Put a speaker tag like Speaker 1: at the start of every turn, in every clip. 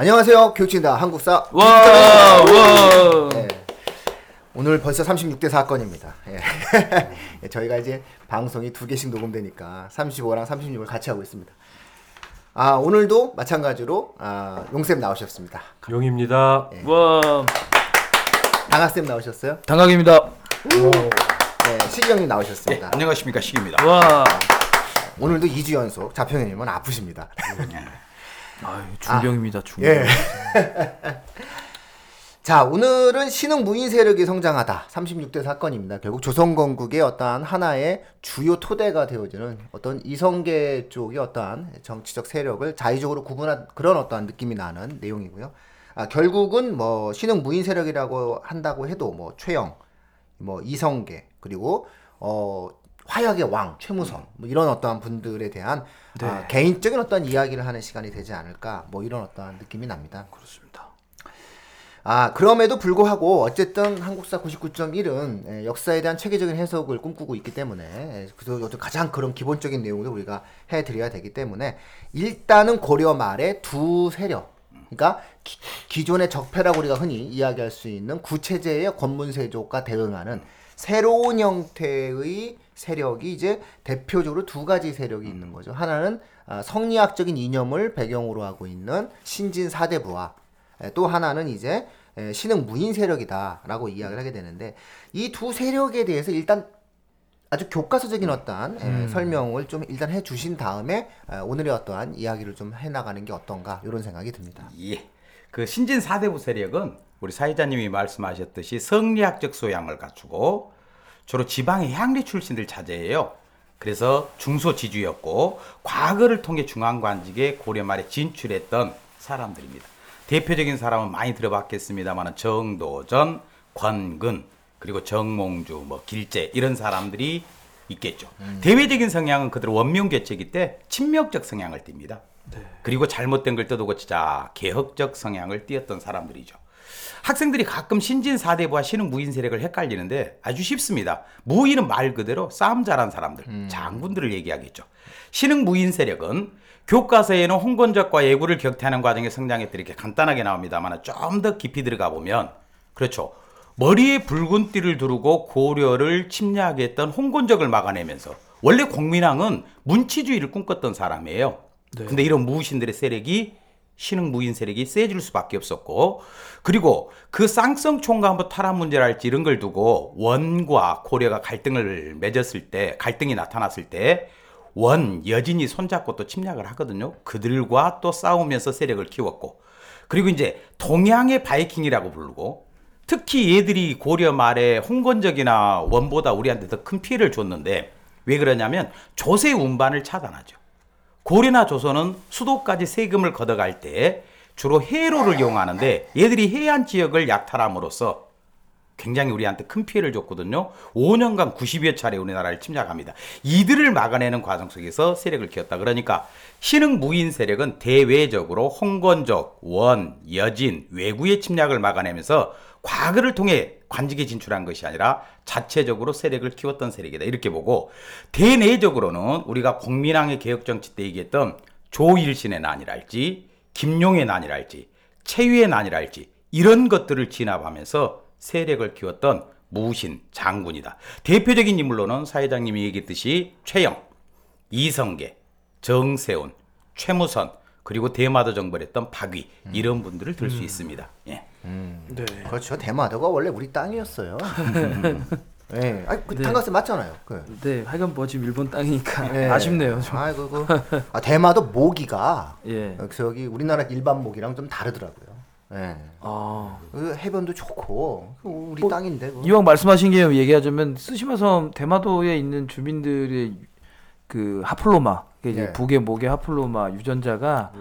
Speaker 1: 안녕하세요. 교육진다 한국사.
Speaker 2: 와, 와.
Speaker 1: 네. 오늘 벌써 36대 사건입니다. 예. 예, 저희가 이제 방송이 두 개씩 녹음되니까 35랑 36을 같이 하고 있습니다. 아 오늘도 마찬가지로 아, 용쌤 나오셨습니다.
Speaker 3: 용입니다.
Speaker 2: 와.
Speaker 1: 강하쌤 나오셨어요?
Speaker 2: 당각입니다.
Speaker 1: 네, 시경님 나오셨습니다.
Speaker 4: 안녕하십니까 식입니다.
Speaker 2: 와.
Speaker 1: 오늘도 2주 연속 자평현님은 아프십니다.
Speaker 2: 아유, 중병입니다. 중병.
Speaker 1: 예. 자, 오늘은 신흥 무인 세력이 성장하다. 36대 사건입니다. 결국 조선 건국의 어떠한 하나의 주요 토대가 되어지는 어떤 이성계 쪽의 어떠한 정치적 세력을 자의적으로 구분한 그런 어떠한 느낌이 나는 내용이고요. 아, 결국은 뭐 신흥 무인 세력이라고 한다고 해도 뭐 최영, 뭐 이성계 그리고 어 화약의 왕 최무선 뭐 이런 어떠한 분들에 대한 아, 개인적인 어떤 이야기를 하는 시간이 되지 않을까 뭐 이런 어떠한 느낌이 납니다.
Speaker 2: 그렇습니다.
Speaker 1: 아 그럼에도 불구하고 어쨌든 한국사 99.1은 예, 역사에 대한 체계적인 해석을 꿈꾸고 있기 때문에 예, 그래서 어떤 가장 그런 기본적인 내용을 우리가 해드려야 되기 때문에 일단은 고려 말의 두 세력 그러니까 기, 기존의 적폐라고 우리가 흔히 이야기할 수 있는 구체제의 권문세족과 대응하는 새로운 형태의 세력이 이제 대표적으로 두 가지 세력이 있는 거죠. 하나는 아, 성리학적인 이념을 배경으로 하고 있는 신진 사대부와 에, 또 하나는 이제 에, 신흥 무인 세력이다라고 이야기를 하게 되는데 이 두 세력에 대해서 일단 아주 교과서적인 어떠한 에, 설명을 좀 일단 해주신 다음에 에, 오늘의 어떠한 이야기를 좀 해나가는 게 어떤가 이런 생각이 듭니다.
Speaker 4: 예. 그 신진 사대부 세력은 우리 사회자님이 말씀하셨듯이 성리학적 소양을 갖추고 주로 지방의 향리 출신들 자제예요. 그래서 중소지주였고 과거를 통해 중앙관직에 고려 말에 진출했던 사람들입니다. 대표적인 사람은 많이 들어봤겠습니다만 정도전, 권근, 그리고 정몽주, 뭐 길재 이런 사람들이 있겠죠. 대외적인 성향은 그들 원명계책이 때 친명적 성향을 띱니다. 그리고 잘못된 걸 뜯어고치자 개혁적 성향을 띄었던 사람들이죠. 학생들이 가끔 신진 사대부와 신흥 무인 세력을 헷갈리는데 아주 쉽습니다. 무인은 말 그대로 싸움 잘한 사람들, 장군들을 얘기하겠죠. 신흥 무인 세력은 교과서에는 홍건적과 예구를 격퇴하는 과정에 성장했다 이렇게 간단하게 나옵니다만 좀 더 깊이 들어가 보면 그렇죠. 머리에 붉은 띠를 두르고 고려를 침략했던 홍건적을 막아내면서 원래 공민왕은 문치주의를 꿈꿨던 사람이에요. 근데 이런 무신들의 세력이 신흥 무인 세력이 세질 수밖에 없었고 그리고 그 쌍성 총괄부 탈환 문제랄지 이런 걸 두고 원과 고려가 갈등을 맺었을 때 갈등이 나타났을 때 원 여진이 손잡고 또 침략을 하거든요. 그들과 또 싸우면서 세력을 키웠고 그리고 이제 동양의 바이킹이라고 부르고 특히 얘들이 고려 말에 홍건적이나 원보다 우리한테 더 큰 피해를 줬는데 왜 그러냐면 조세 운반을 차단하죠. 고려나 조선은 수도까지 세금을 걷어갈 때 주로 해로를 이용하는데 얘들이 해안 지역을 약탈함으로써 굉장히 우리한테 큰 피해를 줬거든요. 5년간 90여 차례 우리나라를 침략합니다. 이들을 막아내는 과정 속에서 세력을 키웠다. 그러니까 신흥 무인 세력은 대외적으로 홍건적, 원, 여진, 외구의 침략을 막아내면서 과거를 통해 관직에 진출한 것이 아니라 자체적으로 세력을 키웠던 세력이다. 이렇게 보고 대내적으로는 우리가 공민왕의 개혁 정치 때 얘기했던 조일신의 난이랄지 김용의 난이랄지 최유의 난이랄지 이런 것들을 진압하면서 세력을 키웠던 무신 장군이다. 대표적인 인물로는 사회장님이 얘기했듯이 최영, 이성계, 정세훈, 최무선 그리고 대마도 정벌했던 박위 이런 분들을 들수 있습니다. 예.
Speaker 2: 네.
Speaker 1: 그렇죠. 대마도가 원래 우리 땅이었어요. 예, 아니 그
Speaker 2: 네.
Speaker 1: 탄가스 맞잖아요. 그.
Speaker 2: 네, 하여간 뭐 지금 일본 땅이니까
Speaker 1: 예.
Speaker 2: 아쉽네요. 좀.
Speaker 1: 아이고 그 아, 대마도 모기가
Speaker 2: 예.
Speaker 1: 어, 저기 우리나라 일반 모기랑 좀 다르더라고요. 예.
Speaker 2: 아.
Speaker 1: 그 해변도 좋고 그 우리 땅인데. 그.
Speaker 2: 이왕 말씀하신 게 얘기하자면 쓰시마섬 대마도에 있는 주민들의 그 하플로마
Speaker 1: 예.
Speaker 2: 북의 목의 하플로마 유전자가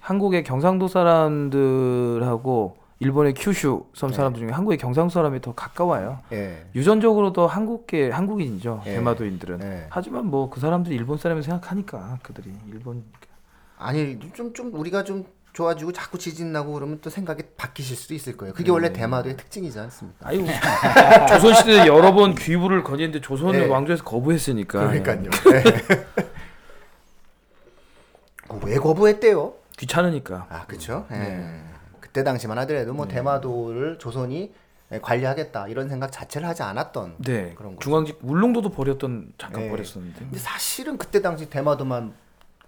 Speaker 2: 한국의 경상도 사람들하고 일본의 큐슈 섬 사람 들 중에 한국의 경상도 사람이 더 가까워요.
Speaker 1: 예.
Speaker 2: 유전적으로도 한국계 한국인이죠
Speaker 1: 예.
Speaker 2: 대마도인들은.
Speaker 1: 예.
Speaker 2: 하지만 뭐 그 사람들이 일본 사람을 생각하니까 그들이 일본
Speaker 1: 아니 좀좀 우리가 좀 좋아지고 자꾸 지진 나고 그러면 또 생각이 바뀌실 수도 있을 거예요. 그게 원래 대마도의 특징이지 않습니까?
Speaker 2: 아유 조선 시대 여러 번 귀부를 거니는데 조선을
Speaker 1: 예.
Speaker 2: 왕조에서 거부했으니까.
Speaker 1: 그러니까요. 예. 그왜 거부했대요?
Speaker 2: 귀찮으니까.
Speaker 1: 아, 그렇죠. 예.
Speaker 2: 네.
Speaker 1: 그때 당시만 하더라도 뭐 대마도를 조선이 관리하겠다 이런 생각 자체를 하지 않았던
Speaker 2: 네.
Speaker 1: 그런 거죠.
Speaker 2: 중앙직 울릉도도 버렸던 잠깐
Speaker 1: 네.
Speaker 2: 버렸었는데.
Speaker 1: 근데 사실은 그때 당시 대마도만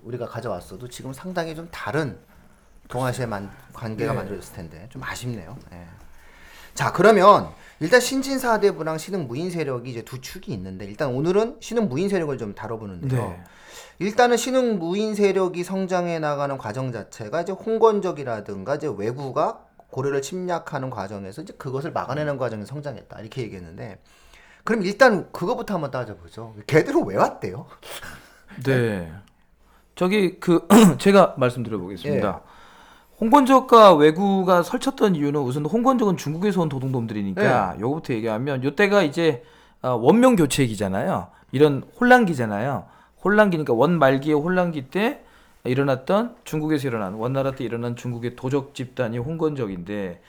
Speaker 1: 우리가 가져왔어도 지금 상당히 좀 다른 동아시아 만 관계가
Speaker 2: 네.
Speaker 1: 만들어졌을 텐데 좀 아쉽네요. 예. 자 그러면 일단 신진사대부랑 신흥 무인 세력이 이제 두 축이 있는데 일단 오늘은 신흥 무인 세력을 좀 다뤄보는데요.
Speaker 2: 네.
Speaker 1: 일단은 신흥 무인 세력이 성장해 나가는 과정 자체가 이제 홍건적이라든가 이제 외구가 고려를 침략하는 과정에서 이제 그것을 막아내는 과정에서 성장했다 이렇게 얘기했는데 그럼 일단 그거부터 한번 따져보죠. 걔들은 왜 왔대요?
Speaker 2: 네. 저기 그 제가 말씀드려
Speaker 1: 예.
Speaker 2: 보겠습니다. 홍건적과 외구가 설쳤던 이유는 우선 홍건적은 중국에서 온 도둑놈들이니까
Speaker 1: 네.
Speaker 2: 요거부터 얘기하면 요때가 이제 어, 원명 교체기잖아요. 이런 혼란기잖아요. 혼란기니까 원 말기의 혼란기 때 일어났던 중국에서 일어난 원나라 때 일어난 중국의 도적 집단이 홍건적인데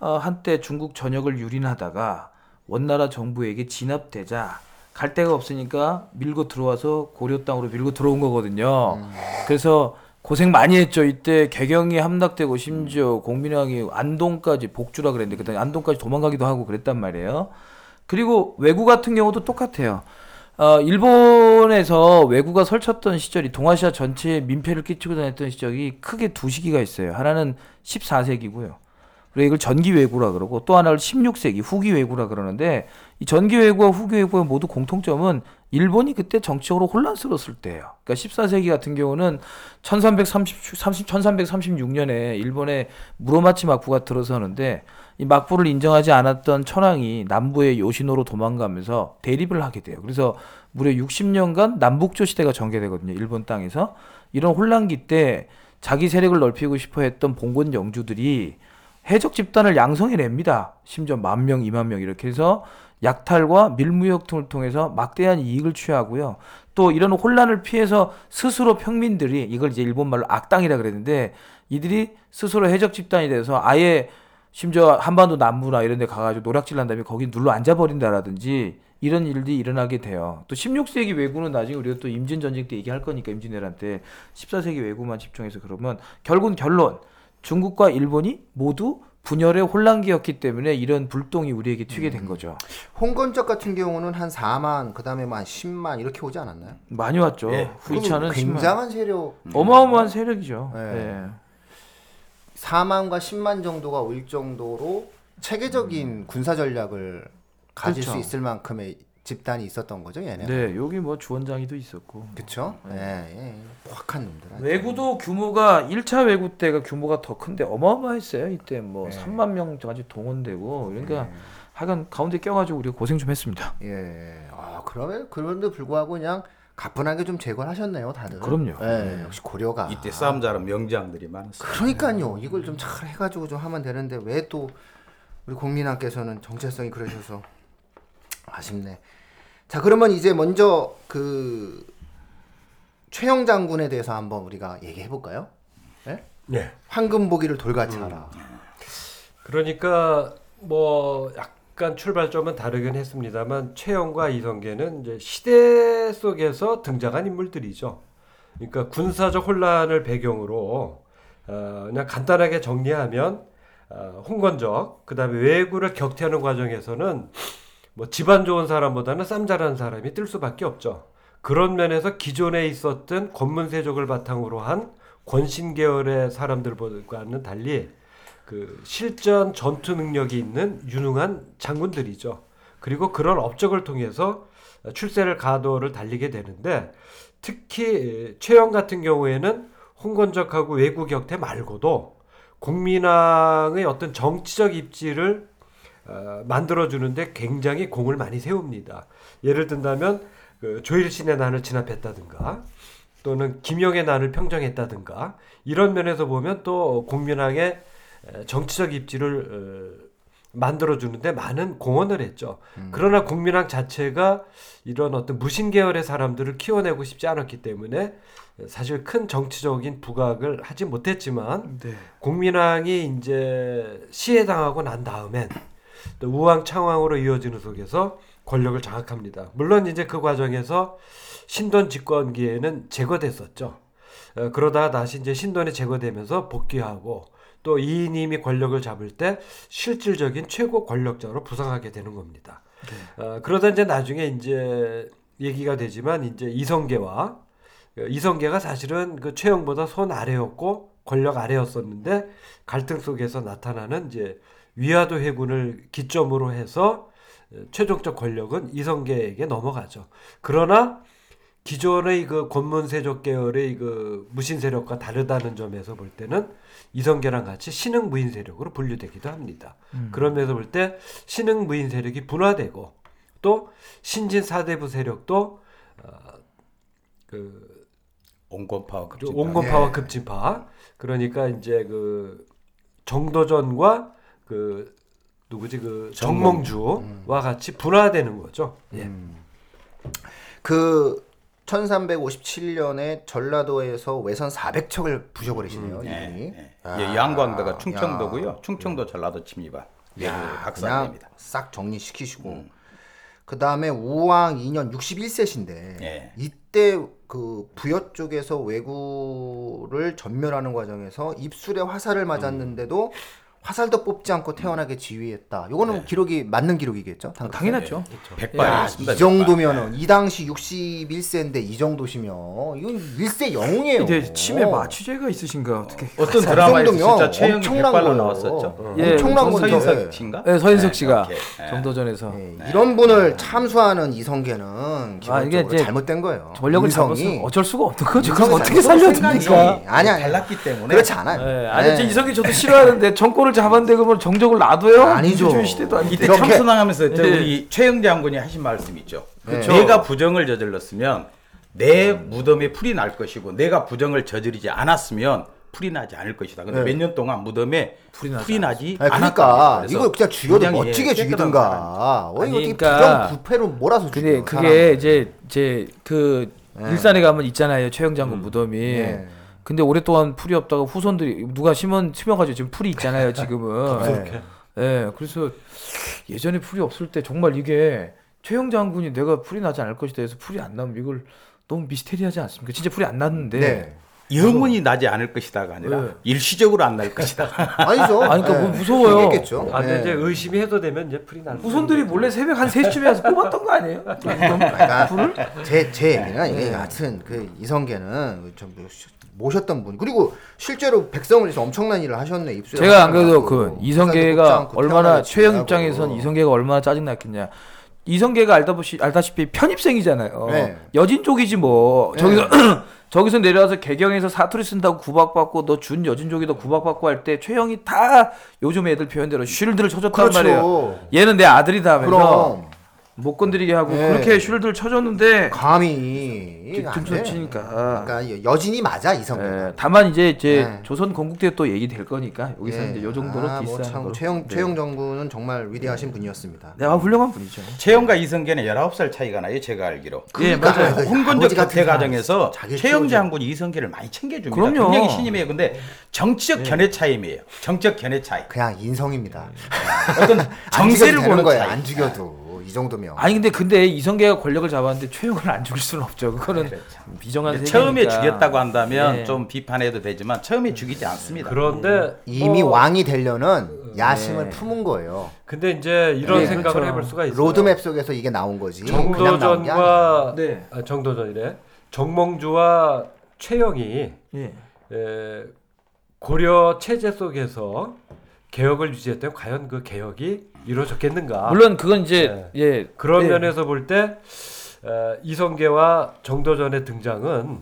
Speaker 2: 어, 한때 중국 전역을 유린하다가 원나라 정부에게 진압되자 갈 데가 없으니까 밀고 들어와서 고려 땅으로 밀고 들어온 거거든요. 그래서 고생 많이 했죠. 이때 개경이 함락되고 심지어 공민왕이 안동까지 복주라 그랬는데 그다음에 안동까지 도망가기도 하고 그랬단 말이에요. 그리고 외구 같은 경우도 똑같아요. 어, 일본에서 외구가 설쳤던 시절이 동아시아 전체에 민폐를 끼치고 다녔던 시절이 크게 두 시기가 있어요. 하나는 14세기고요. 그리고 이걸 전기 외구라 그러고 또 하나를 16세기 후기 외구라 그러는데 이 전기 외구와 후기 외구의 모두 공통점은 일본이 그때 정치적으로 혼란스러웠을 때예요. 그러니까 14세기 같은 경우는 1330, 30, 1336년에 일본의 무로마치 막부가 들어서는데 이 막부를 인정하지 않았던 천황이 남부의 요시노로 도망가면서 대립을 하게 돼요. 그래서 무려 60년간 남북조 시대가 전개되거든요. 일본 땅에서 이런 혼란기 때 자기 세력을 넓히고 싶어 했던 봉건 영주들이 해적 집단을 양성해냅니다. 심지어 만 명, 이만 명 이렇게 해서 약탈과 밀무역 등을 통해서 막대한 이익을 취하고요. 또 이런 혼란을 피해서 스스로 평민들이 이걸 이제 일본 말로 악당이라 그랬는데 이들이 스스로 해적 집단이 돼서 아예 심지어 한반도 남부나 이런 데 가가지고 노략질 난 다음에 거기 눌러 앉아버린다라든지 이런 일들이 일어나게 돼요. 또 16세기 외구는 나중에 우리가 또 임진 전쟁 때 얘기할 거니까 임진왜란 때 14세기 외구만 집중해서 그러면 결국은 결론 중국과 일본이 모두 분열의 혼란기였기 때문에 이런 불똥이 우리에게 튀게 된 거죠.
Speaker 1: 홍건적 같은 경우는 한 4만 그 다음에 뭐한 10만 이렇게 오지 않았나요?
Speaker 2: 많이 왔죠.
Speaker 4: 예.
Speaker 2: 후이차는
Speaker 1: 그러면
Speaker 2: 10만.
Speaker 1: 굉장한 세력
Speaker 2: 어마어마한 세력이죠.
Speaker 1: 네.
Speaker 2: 예.
Speaker 1: 4만과 10만 정도가 올 정도로 체계적인 군사 전략을 가질
Speaker 2: 그렇죠.
Speaker 1: 수 있을 만큼의 집단이 있었던 거죠, 얘네.
Speaker 2: 네, 여기 뭐 주원장이도 있었고.
Speaker 1: 그렇죠? 예, 예. 포악한 놈들. 아주.
Speaker 2: 외구도 규모가 1차 외구 때가 규모가 더 큰데 어마어마했어요. 이때 뭐
Speaker 1: 네.
Speaker 2: 3만 명까지 동원되고 그러니까 하여간 가운데 껴가지고 우리가 고생 좀 했습니다.
Speaker 1: 예. 아, 그러면 그런데 불구하고 그냥 가뿐하게 좀 제거를 하셨네요, 다들.
Speaker 2: 그럼요.
Speaker 1: 예, 역시 고려가.
Speaker 4: 이때 싸움 잘한 명장들이 많았어요.
Speaker 1: 그러니까요. 이걸 좀 잘 해가지고 좀 하면 되는데 왜 또 우리 국민왕께서는 정체성이 그러셔서 아쉽네. 자 그러면 이제 먼저 그 최영 장군에 대해서 한번 우리가 얘기해 볼까요? 예?
Speaker 3: 네.
Speaker 1: 황금보기를 돌같이 하라.
Speaker 3: 그러니까 뭐 약간 출발점은 다르긴 했습니다만 최영과 이성계는 이제 시대 속에서 등장한 인물들이죠. 그러니까 군사적 혼란을 배경으로 어, 그냥 간단하게 정리하면 어, 홍건적 그다음에 외구를 격퇴하는 과정에서는 뭐 집안 좋은 사람보다는 쌈 잘하는 사람이 뜰 수밖에 없죠. 그런 면에서 기존에 있었던 권문세족을 바탕으로 한 권신 계열의 사람들과는 달리 그 실전 전투 능력이 있는 유능한 장군들이죠. 그리고 그런 업적을 통해서 출세를 가도를 달리게 되는데 특히 최영 같은 경우에는 홍건적하고 외구 격퇴 말고도 국민왕의 어떤 정치적 입지를 어, 만들어주는데 굉장히 공을 많이 세웁니다. 예를 든다면 그 조일신의 난을 진압했다든가 또는 김영의 난을 평정했다든가 이런 면에서 보면 또 국민왕의 에, 정치적 입지를 어, 만들어주는데 많은 공헌을 했죠. 그러나 국민왕 자체가 이런 어떤 무신 계열의 사람들을 키워내고 싶지 않았기 때문에 사실 큰 정치적인 부각을 하지 못했지만
Speaker 2: 네.
Speaker 3: 국민왕이 이제 시해당하고 난 다음엔 또 우왕 창왕으로 이어지는 속에서 권력을 장악합니다. 물론 이제 그 과정에서 신돈 집권기에는 제거됐었죠. 어, 그러다가 다시 이제 신돈이 제거되면서 복귀하고 또 이인임이 권력을 잡을 때 실질적인 최고 권력자로 부상하게 되는 겁니다. 어, 그러다 이제 나중에 이제 얘기가 되지만 이제 이성계와 어, 이성계가 사실은 그 최영보다 손 아래였고 권력 아래였었는데 갈등 속에서 나타나는 이제 위화도 해군을 기점으로 해서 어, 최종적 권력은 이성계에게 넘어가죠. 그러나 기존의 그 권문세족 계열의 그 무신 세력과 다르다는 점에서 볼 때는 이성계랑 같이 신흥 무인 세력으로 분류되기도 합니다. 그런 면에서 볼 때 신흥 무인 세력이 분화되고 또 신진 사대부 세력도 어, 그
Speaker 4: 온건파와
Speaker 3: 그
Speaker 4: 급진파.
Speaker 3: 온건파와
Speaker 1: 예.
Speaker 3: 급진파 그러니까 이제 그 정도전과 그 누구지 그 정몽주와 같이 분화되는 거죠. 예.
Speaker 1: 그 1357년에 전라도에서 외선 400척을 부셔버리시네요,
Speaker 4: 예,
Speaker 1: 이분이.
Speaker 4: 예.
Speaker 1: 아,
Speaker 4: 예, 양광도가 충청도고요.
Speaker 1: 야.
Speaker 4: 충청도 전라도 침입한 예,
Speaker 1: 그냥
Speaker 4: 박사입니다.
Speaker 1: 싹 정리시키시고 그 다음에 우왕 2년 61세신데
Speaker 4: 예.
Speaker 1: 이때 그 부여 쪽에서 왜구를 전멸하는 과정에서 입술에 화살을 맞았는데도 화살도 뽑지 않고 태어나게 지휘했다. 요거는 기록이 맞는 기록이겠죠? 당시?
Speaker 2: 당연하죠.
Speaker 4: 백발이었습니다.
Speaker 1: 이 정도면은 이 당시 61세인데 이 정도시면 이건 일세 영웅이에요.
Speaker 2: 근데 치매 마취제가 있으신가 어떻게?
Speaker 4: 어떤
Speaker 1: 그
Speaker 4: 드라마에서
Speaker 1: 정도면
Speaker 4: 진짜 최영이
Speaker 1: 엄청난
Speaker 4: 백발로
Speaker 1: 거예요.
Speaker 4: 나왔었죠.
Speaker 2: 예,
Speaker 1: 엄청난 건데.
Speaker 4: 서인석 씨인가?
Speaker 2: 네, 서인석
Speaker 4: 네,
Speaker 2: 씨가
Speaker 4: 오케이. 예.
Speaker 2: 정도 전에서
Speaker 1: 예, 이런 분을 참수하는 이성계는 기본적으로
Speaker 2: 아, 이게 이제
Speaker 1: 잘못된 거예요.
Speaker 2: 권력을
Speaker 1: 인성이
Speaker 2: 잡았으면 어쩔 수가 없는 거죠. 그럼 어떻게?
Speaker 1: 생각이 아니야.
Speaker 4: 달랐기 때문에
Speaker 1: 그렇지 않아요.
Speaker 2: 예, 아니
Speaker 1: 예.
Speaker 2: 저 이성기 저도 싫어하는데 정권을 잡았는데 그러면 정적을 놔둬요?
Speaker 1: 아니죠.
Speaker 2: 민주주의 시대도 아닌데.
Speaker 4: 이때
Speaker 1: 이렇게-
Speaker 4: 참선하면서 저
Speaker 2: 네.
Speaker 4: 우리 최영 장군이 하신 말씀 있죠.
Speaker 1: 그렇죠.
Speaker 4: 내가 부정을 저질렀으면 내 무덤에 풀이 날 것이고 내가 부정을 저지르지 않았으면 풀이 나지 않을 것이다. 근데
Speaker 1: 네.
Speaker 4: 몇 년 동안 무덤에
Speaker 2: 풀이
Speaker 4: 풀이,
Speaker 2: 나지
Speaker 1: 아니,
Speaker 4: 않았다.
Speaker 1: 그러니까 이거 그냥 죽여도
Speaker 4: 예,
Speaker 1: 멋지게 죽이든가. 어, 이거 어떻게
Speaker 2: 그러니까
Speaker 1: 부정 부패로 몰아서 죽여.
Speaker 2: 근데 그게 이제 이제 그 일산에 가면 있잖아요 최영 장군 무덤이.
Speaker 1: 예.
Speaker 2: 근데 오랫동안 풀이 없다가 후손들이 누가 심은 심어가지고 지금 풀이 있잖아요 지금은.
Speaker 1: 네.
Speaker 2: 예, 그래서 예전에 풀이 없을 때 정말 이게 최영 장군이 내가 풀이 나지 않을 것이다 해서 풀이 안 나면 이걸 너무 미스테리하지 않습니까? 진짜 풀이 안 났는데.
Speaker 1: 네.
Speaker 4: 영원히 나지 않을 것이다가 아니라
Speaker 2: 네.
Speaker 4: 일시적으로 안 날 것이다.
Speaker 1: 아니죠.
Speaker 2: 아니, 그러니까 뭐 무서워요.
Speaker 1: 얘기했겠죠.
Speaker 3: 아, 근데
Speaker 1: 네.
Speaker 3: 이제 의심이 해소되면 이제 풀이 날
Speaker 2: 후손들이 몰래 새벽 한 3시쯤에 와서 뽑았던 거 아니에요?
Speaker 1: 그러니까 제, 제 얘기는 이게 여하튼 그 이성계는 좀 모셨던 분 그리고 실제로 백성을 위해서 엄청난 일을 하셨네 입술에
Speaker 2: 제가 안 그래도 그 이성계가 얼마나 최영. 입장에선 이성계가 얼마나 짜증 났겠냐. 이성계가 알다시피 알다시피 편입생이잖아요.
Speaker 1: 네.
Speaker 2: 여진족이지 뭐. 저기서 저기서 내려와서 개경에서 사투리 쓴다고 구박받고 너 준 여진족이다 구박받고 할 때 최영이 다 요즘 애들 표현대로 쉴드를 쳐줬단
Speaker 1: 그렇죠.
Speaker 2: 말이에요. 얘는 내 아들이다 하면서
Speaker 1: 그럼
Speaker 2: 못 건드리게 하고
Speaker 1: 네.
Speaker 2: 그렇게 쉴드를 쳐줬는데
Speaker 1: 감히 안
Speaker 2: 뒤통수
Speaker 1: 돼.
Speaker 2: 치니까.
Speaker 1: 그러니까 여진이 맞아 이성계가.
Speaker 2: 예, 다만 이제 이제
Speaker 1: 네.
Speaker 2: 조선 건국대 또 얘기 될 거니까 여기서
Speaker 1: 예.
Speaker 2: 이제 요 정도로
Speaker 1: 아, 뭐
Speaker 2: 디스하는
Speaker 1: 참
Speaker 2: 거.
Speaker 1: 최영 최영 정부는 정말 위대하신 분이었습니다.
Speaker 2: 네, 아, 훌륭한 분이죠.
Speaker 4: 최영과 이성계는 19살 차이가 나요. 제가 알기로.
Speaker 2: 예,
Speaker 1: 그러니까
Speaker 2: 맞아요.
Speaker 1: 그
Speaker 4: 홍건적
Speaker 1: 아버지 같은
Speaker 4: 격퇴
Speaker 1: 사람,
Speaker 4: 과정에서 최영
Speaker 1: 키워줘.
Speaker 4: 장군이 이성계를 많이 챙겨줍니다.
Speaker 2: 그럼요.
Speaker 4: 굉장히 신임해요. 근데 정치적 견해 차이예요. 정치적 견해 차이.
Speaker 1: 그냥 인성입니다.
Speaker 4: 어떤
Speaker 1: 안
Speaker 4: 정세를
Speaker 1: 죽여도 되는
Speaker 4: 보는
Speaker 1: 거예요.
Speaker 4: 차이.
Speaker 1: 안 죽여도 이 정도면.
Speaker 2: 아니 근데 근데 이성계가 권력을 잡았는데 최영을 안 죽일 수는 없죠. 그거는 비정한 세계니까.
Speaker 4: 처음에 죽였다고 한다면
Speaker 2: 예.
Speaker 4: 좀 비판해도 되지만 처음에 죽이지 않습니다.
Speaker 3: 그런데
Speaker 1: 이미
Speaker 3: 뭐,
Speaker 1: 왕이 되려는 야심을
Speaker 2: 네.
Speaker 1: 품은 거예요.
Speaker 3: 근데 이제 이런
Speaker 2: 네,
Speaker 3: 생각을
Speaker 2: 그렇죠.
Speaker 3: 해볼 수가 있어요.
Speaker 1: 로드맵 속에서 이게 나온 거지.
Speaker 3: 정도전과
Speaker 2: 네.
Speaker 3: 아, 정도전이래. 정몽주와 최영이
Speaker 2: 예.
Speaker 3: 에, 고려 체제 속에서 개혁을 유지했다면 과연 그 개혁이 이루어졌겠는가?
Speaker 2: 물론 그건 이제 예
Speaker 3: 그런
Speaker 2: 예.
Speaker 3: 면에서 볼 때 이성계와 정도전의 등장은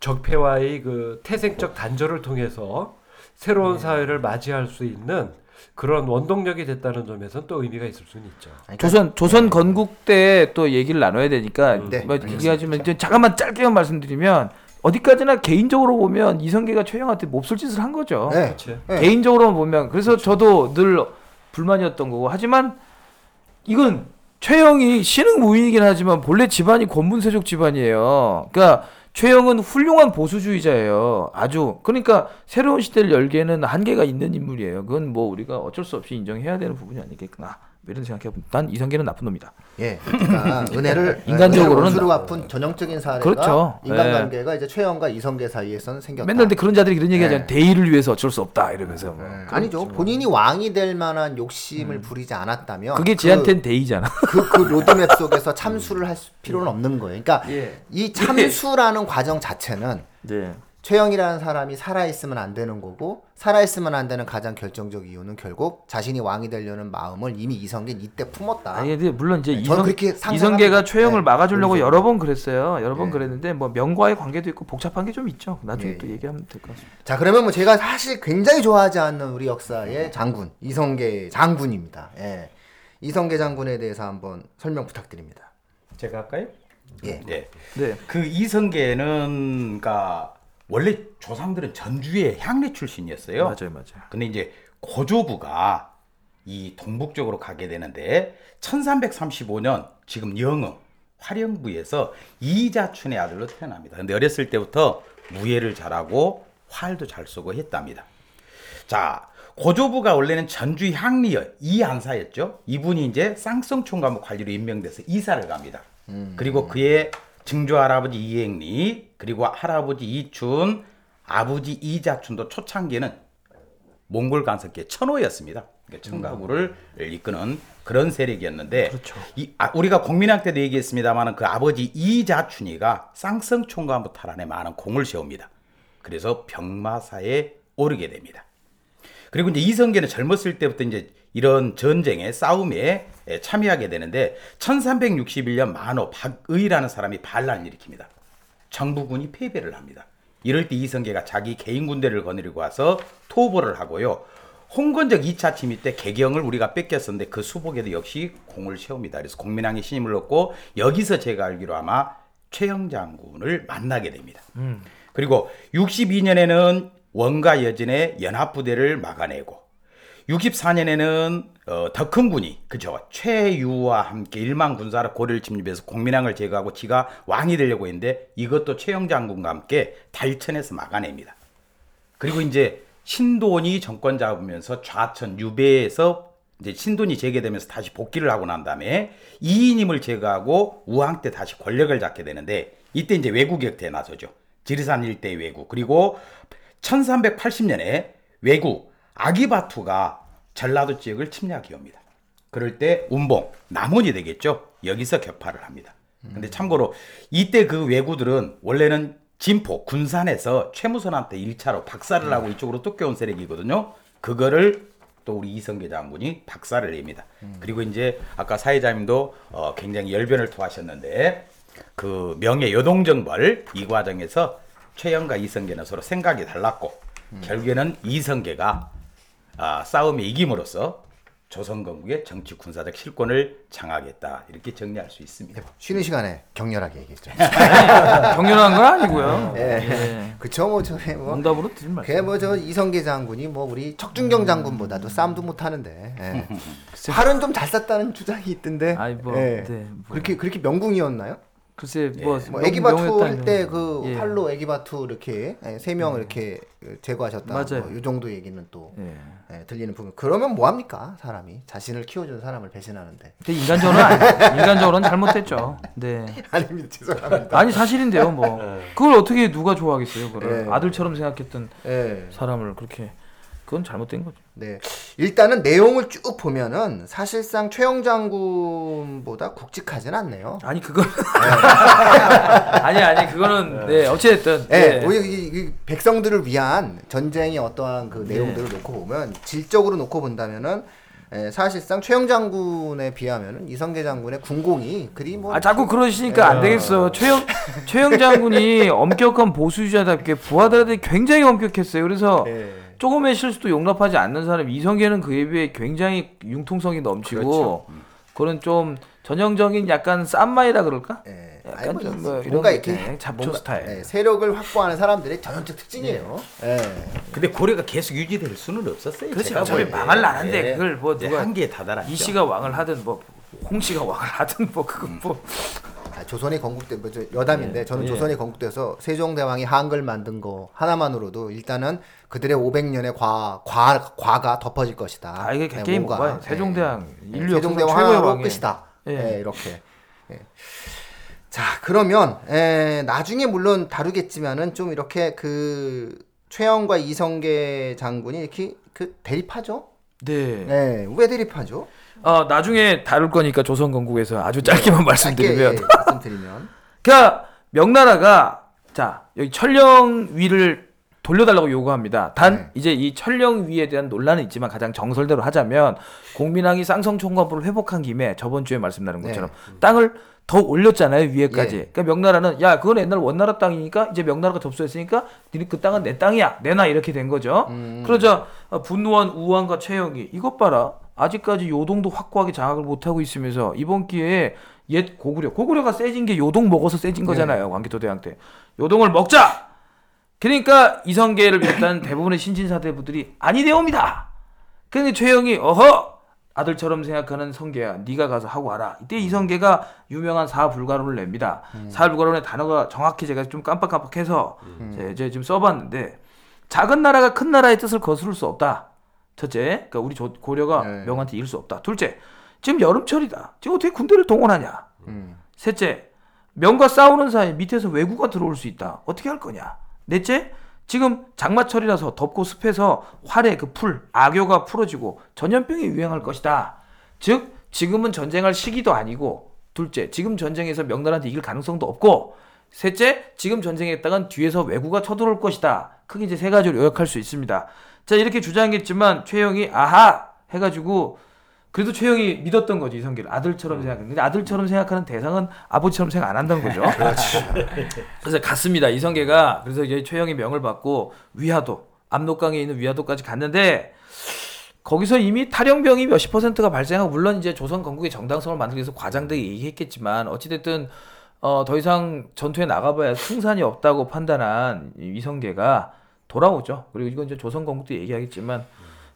Speaker 3: 적폐와의 그 태생적 단절을 통해서 새로운
Speaker 2: 네.
Speaker 3: 사회를 맞이할 수 있는 그런 원동력이 됐다는 점에서는 또 의미가 있을 수는 있죠.
Speaker 2: 조선 조선 건국 때 또 얘기를 나눠야 되니까
Speaker 1: 네,
Speaker 2: 뭐. 얘기하지만 이제 잠깐만 짧게만 말씀드리면 어디까지나 개인적으로 보면 이성계가 최영한테 몹쓸 짓을 한 거죠.
Speaker 1: 네.
Speaker 3: 그렇지.
Speaker 1: 네.
Speaker 2: 개인적으로만 보면 그래서 저도 늘 불만이었던 거고 하지만 이건 최영이 신흥 무인이긴 하지만 본래 집안이 권문세족 집안이에요. 그러니까 최영은 훌륭한 보수주의자예요. 아주 그러니까 새로운 시대를 열기에는 한계가 있는 인물이에요. 그건 뭐 우리가 어쩔 수 없이 인정해야 되는 부분이 아니겠구나. 이런 생각해 보면 난 이성계는 나쁜 놈이다.
Speaker 1: 예, 그러니까 은혜를
Speaker 2: 인간적으로는
Speaker 1: 수로 갚은 전형적인 사례가
Speaker 2: 그렇죠.
Speaker 1: 인간관계가 이제 최영과 이성계 사이에서는 생겼다.
Speaker 2: 맨날 근데 그런 자들이 그런 얘기하잖아요.
Speaker 1: 네.
Speaker 2: 대의를 위해서 어쩔 수 없다 이러면서 뭐.
Speaker 1: 예, 아니죠. 본인이 왕이 될 만한 욕심을 부리지 않았다면
Speaker 2: 음. 그게
Speaker 1: 그-
Speaker 2: 지한테는 대의잖아.
Speaker 1: 그, 그 로드맵 속에서 참수를 할 수- 필요는 없는 거예요. 그러니까
Speaker 2: 예.
Speaker 1: 이 참수라는 과정 자체는
Speaker 2: 네.
Speaker 1: 최영이라는 사람이 살아있으면 안 되는 거고 살아있으면 안 되는 가장 결정적 이유는 결국 자신이 왕이 되려는 마음을 이미 이성계는 이때 품었다.
Speaker 2: 아니 근데 물론 이제
Speaker 1: 네,
Speaker 2: 이성. 이성계가 최영을
Speaker 1: 네,
Speaker 2: 막아주려고
Speaker 1: 그래서.
Speaker 2: 여러 번 그랬어요. 여러 번
Speaker 1: 네.
Speaker 2: 그랬는데 뭐 명과의 관계도 있고 복잡한 게 좀 있죠. 나중에
Speaker 1: 예,
Speaker 2: 또
Speaker 1: 예.
Speaker 2: 얘기하면 될 것 같습니다.
Speaker 1: 자 그러면 뭐 제가 사실 굉장히 좋아하지 않는 우리 역사의 장군 이성계 장군입니다. 예. 이성계 장군에 대해서 한번 설명 부탁드립니다.
Speaker 4: 제가 할까요?
Speaker 1: 예.
Speaker 4: 네.
Speaker 2: 네.
Speaker 4: 그 이성계는 그러니까 원래 조상들은 전주의 향리 출신이었어요.
Speaker 2: 맞아요, 맞아요.
Speaker 4: 근데 이제 고조부가 이 동북 쪽으로 가게 되는데 1335년 지금 영흥 화령부에서 이자춘의 아들로 태어납니다. 근데 어렸을 때부터 무예를 잘하고 활도 잘 쏘고 했답니다. 자, 고조부가 원래는 전주 향리의 이안사였죠. 이분이 이제 쌍성총감목 관리로 임명돼서 이사를 갑니다. 그리고 그의 증조 할아버지 이행리, 그리고 할아버지 이춘, 아버지 이자춘도 초창기에는 몽골 간섭계 천호였습니다. 그러니까 청가구를 이끄는 그런 세력이었는데
Speaker 2: 그렇죠.
Speaker 4: 이, 아, 우리가 공민학 때도 얘기했습니다만 그 아버지 이자춘이가 쌍성총감부 탈환에 많은 공을 세웁니다. 그래서 병마사에 오르게 됩니다. 그리고 이제 이성계는 젊었을 때부터 이제 이런 전쟁에 싸움에 예, 참여하게 되는데 1361년 만호 박의라는 사람이 반란을 일으킵니다. 정부군이 패배를 합니다. 이럴 때 이성계가 자기 개인 군대를 거느리고 와서 토벌을 하고요. 홍건적 2차 침입 때 개경을 우리가 뺏겼었는데 그 수복에도 역시 공을 세웁니다. 그래서 공민왕의 신임을 얻고 여기서 제가 알기로 아마 최영 장군을 만나게 됩니다. 그리고 62년에는 원가 여진의 연합부대를 막아내고 64년에는 어, 덕흥군이 그죠 최유와 함께 일만 군사로 고려를 침입해서 공민왕을 제거하고 지가 왕이 되려고 했는데 이것도 최영 장군과 함께 달천에서 막아냅니다. 그리고 이제 신돈이 정권 잡으면서 좌천 유배에서 이제 신돈이 재개되면서 다시 복귀를 하고 난 다음에 이인임을 제거하고 우왕 때 다시 권력을 잡게 되는데 이때 이제 외국 격퇴에 나서죠. 지리산 일대 외국 그리고 1380년에 외국 아기바투가 전라도 지역을 침략해 옵니다. 그럴 때 운봉 남원이 되겠죠. 여기서 격파를 합니다. 근데 참고로 이때 그 왜구들은 원래는 진포 군산에서 최무선한테 1차로 박살을 하고 이쪽으로 쫓겨온 세력이거든요. 그거를 또 우리 이성계 장군이 박살을 냅니다. 그리고 이제 아까 사회자님도 어, 굉장히 열변을 토하셨는데 그 명예 요동정벌 이 과정에서 최영과 이성계는 서로 생각이 달랐고 결국에는 이성계가 아, 싸움에 이김으로써 조선 건국의 정치 군사적 실권을 장악했다 이렇게 정리할 수 있습니다.
Speaker 1: 쉬는 시간에 격렬하게 얘기했죠.
Speaker 2: 경련한 건 아니고요.
Speaker 1: 예.
Speaker 2: 예.
Speaker 1: 그쵸 뭐 저게 뭐
Speaker 2: 농담으로 드릴 말씀.
Speaker 1: 그게 뭐저 이성계 장군이 뭐 우리 척준경 장군보다도 싸움도 못 하는데 예. 활은 좀잘 쐈다는 주장이 있던데.
Speaker 2: 아이, 뭐,
Speaker 1: 예.
Speaker 2: 네, 뭐.
Speaker 1: 그렇게 그렇게 명궁이었나요?
Speaker 2: 글쎄 뭐,
Speaker 1: 뭐
Speaker 2: 명-
Speaker 1: 애기바투
Speaker 2: 명했다는
Speaker 1: 할때그
Speaker 2: 예.
Speaker 1: 활로 애기바투 이렇게 예, 세명 이렇게 제거하셨다.
Speaker 2: 맞아요.
Speaker 1: 뭐, 이 정도 얘기는 또
Speaker 2: 예.
Speaker 1: 예, 들리는 부분. 그러면 뭐 합니까? 사람이 자신을 키워준 사람을 배신하는데.
Speaker 2: 근데 인간적으로는 아니, 인간적으로는 잘못했죠. 네.
Speaker 1: 아닙니다. 죄송합니다.
Speaker 2: 아니 사실인데요, 뭐 그걸 어떻게 누가 좋아하겠어요, 그걸
Speaker 1: 예.
Speaker 2: 아들처럼 생각했던
Speaker 1: 예.
Speaker 2: 사람을 그렇게 그건 잘못된 거죠.
Speaker 1: 네. 일단은 내용을 쭉 보면은 사실상 최영 장군보다 굵직하진 않네요.
Speaker 2: 아니 그건 아니 아니 그거는 네 어찌됐든
Speaker 1: 예,
Speaker 2: 네.
Speaker 1: 우리 이, 이 백성들을 위한 전쟁의 어떠한 그 내용들을 놓고 보면 질적으로 놓고 본다면은 예, 사실상 최영 장군에 비하면은 이성계 장군의 군공이 그리 뭐
Speaker 2: 아 자꾸 그러시니까 안 되겠어. 최영 최영 장군이 엄격한 보수주의자답게 부하들한테 굉장히 엄격했어요. 그래서
Speaker 1: 예.
Speaker 2: 조금의 실수도 용납하지 않는 사람 이성계는 그에 비해 굉장히 융통성이 넘치고
Speaker 1: 그렇죠.
Speaker 2: 그런 좀 전형적인 약간 쌈마이라 그럴까?
Speaker 1: 예.
Speaker 2: 약간 뭐좀
Speaker 1: 이-
Speaker 2: 뭐
Speaker 1: 뭔가
Speaker 2: 게
Speaker 1: 이렇게
Speaker 2: 잡초 스타일.
Speaker 1: 예, 세력을 확보하는 사람들의 전형적 특징이에요. 예.
Speaker 4: 근데 고려가 계속 유지될 수는 없었어요. 제가
Speaker 2: 어차피. 망할 나는데
Speaker 4: 예.
Speaker 2: 그걸 뭐
Speaker 4: 이제
Speaker 2: 누가
Speaker 4: 한계에 다다랐죠.
Speaker 2: 이 씨가 왕을 하든 뭐 홍 씨가 왕을 하든 뭐 그거 뭐
Speaker 1: 아, 조선이 건국돼 뭐, 저 여담인데 저는
Speaker 2: 예.
Speaker 1: 조선이 건국돼서 세종대왕이 한글 만든 거 하나만으로도 일단은 그들의 500년의 과, 과 과가 덮어질 것이다.
Speaker 2: 아 이게
Speaker 1: 네,
Speaker 2: 게임. 뭐야? 세종대왕
Speaker 1: 네.
Speaker 2: 인류 역사상
Speaker 1: 세종대왕
Speaker 2: 최고의
Speaker 1: 하나로 끝이다.
Speaker 2: 예.
Speaker 1: 예, 이렇게. 예. 자 그러면 에, 나중에 물론 다루겠지만은 좀 이렇게 그 최영과 이성계 장군이 이렇게 그 대립하죠.
Speaker 2: 네.
Speaker 1: 네, 왜 대립하죠?
Speaker 2: 어 나중에 다룰 거니까 조선 건국에서 아주 짧게만 말씀드리면
Speaker 1: 짧게, 예, 말씀드리면
Speaker 2: 그러니까 명나라가 자 여기 천령 위를 돌려달라고 요구합니다. 단
Speaker 1: 네.
Speaker 2: 이제 이 천령 위에 대한 논란은 있지만 가장 정설대로 하자면 공민왕이 쌍성총관부를 회복한 김에 저번 주에 말씀 나눈 것처럼 땅을 더 올렸잖아요 위에까지.
Speaker 1: 예.
Speaker 2: 그러니까 명나라는 야 그건 옛날 원나라 땅이니까 이제 명나라가 접수했으니까 니네 그 땅은 내 땅이야 내놔 이렇게 된 거죠.
Speaker 1: 음.
Speaker 2: 그러자 어, 분노한 우왕과 최영이 이것 봐라 아직까지 요동도 확고하게 장악을 못하고 있으면서 이번 기회에 옛 고구려 고구려가 세진 게 요동 먹어서 세진
Speaker 1: 네.
Speaker 2: 거잖아요 광기토 대왕 때. 요동을 먹자! 그러니까 이성계를 비롯한 대부분의 신진사대부들이 아니되옵니다! 근데 최영이 어허! 아들처럼 생각하는 성계야 네가 가서 하고 와라. 이때 이성계가 유명한 사불가론을 냅니다. 사불가론의 단어가 정확히 제가 좀 깜빡깜빡해서 제- 제가 지금 써봤는데 작은 나라가 큰 나라의 뜻을 거스를 수 없다 첫째 그러니까 우리 조- 고려가
Speaker 1: 네.
Speaker 2: 명한테 이길 수 없다 둘째 지금 여름철이다 지금 어떻게 군대를 동원하냐
Speaker 1: 음.
Speaker 2: 셋째, 명과 싸우는 사이 밑에서 왜구가 들어올 수 있다. 어떻게 할 거냐? 넷째, 지금 장마철이라서 덥고 습해서 활의 그 풀, 악효가 풀어지고 전염병이 유행할 것이다. 즉, 지금은 전쟁할 시기도 아니고, 둘째, 지금 전쟁에서 명나라한테 이길 가능성도 없고, 셋째, 지금 전쟁했다간 뒤에서 왜구가 쳐들어올 것이다. 크게 이제 세 가지로 요약할 수 있습니다. 자, 이렇게 주장했지만 최영이 아하! 해가지고 그래도 최영이 믿었던 거지 이성계를 아들처럼 생각했는데 아들처럼 생각하는 대상은 아버지처럼 생각 안 한다는 거죠. 그래서 갔습니다 이성계가 그래서 이제 최영이 명을 받고 위화도 압록강에 있는 위화도까지 갔는데 거기서 이미 탈영병이 몇십 퍼센트가 발생하고 물론 이제 조선 건국의 정당성을 만들기 위해서 과장되게 얘기했겠지만 어찌됐든 어, 더 이상 전투에 나가봐야 승산이 없다고 판단한 이 이성계가 돌아오죠. 그리고 이건 이제 조선 건국도 얘기하겠지만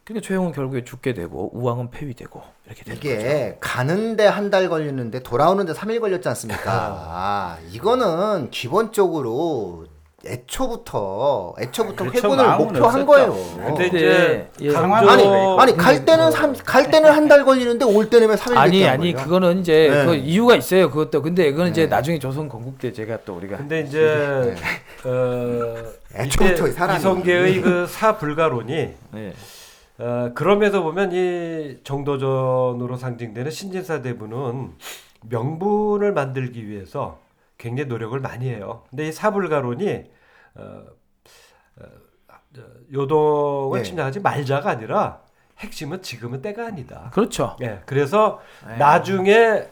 Speaker 2: 그러니까 최영은 결국에 죽게 되고 우왕은 폐위되고 이렇게 되는 거죠.
Speaker 1: 이게 가는데 한 달 걸렸는데 돌아오는데 3일 걸렸지 않습니까? 아, 이거는 기본적으로 애초부터 애초부터
Speaker 4: 그렇죠.
Speaker 1: 회군을
Speaker 4: 마음은
Speaker 1: 목표한
Speaker 4: 없었죠.
Speaker 1: 거예요.
Speaker 3: 근데
Speaker 2: 네,
Speaker 3: 이제
Speaker 2: 예.
Speaker 3: 강조
Speaker 1: 아니 아니 갈 때는 삼, 갈 때는 한 달 걸리는데 올 때는 왜 3일
Speaker 2: 아니 아니 그거는 이제
Speaker 1: 네.
Speaker 2: 그 이유가 있어요. 그것도 근데 이거는 이제
Speaker 1: 네.
Speaker 2: 나중에 조선 건국 때 제가 또 우리가
Speaker 3: 근데 이제 어,
Speaker 1: 애초부터
Speaker 3: 이때
Speaker 1: 사람이.
Speaker 3: 이성계의 그 사불가론이
Speaker 2: 네.
Speaker 3: 어, 그럼에도 보면 이 정도전으로 상징되는 신진사 대부는 명분을 만들기 위해서 굉장히 노력을 많이 해요. 근데 이 사불가론이 어, 어, 어, 요동을
Speaker 1: 네.
Speaker 3: 침략하지 말자가 아니라 핵심은 지금은 때가 아니다.
Speaker 2: 그렇죠.
Speaker 3: 예, 그래서
Speaker 2: 네.
Speaker 3: 나중에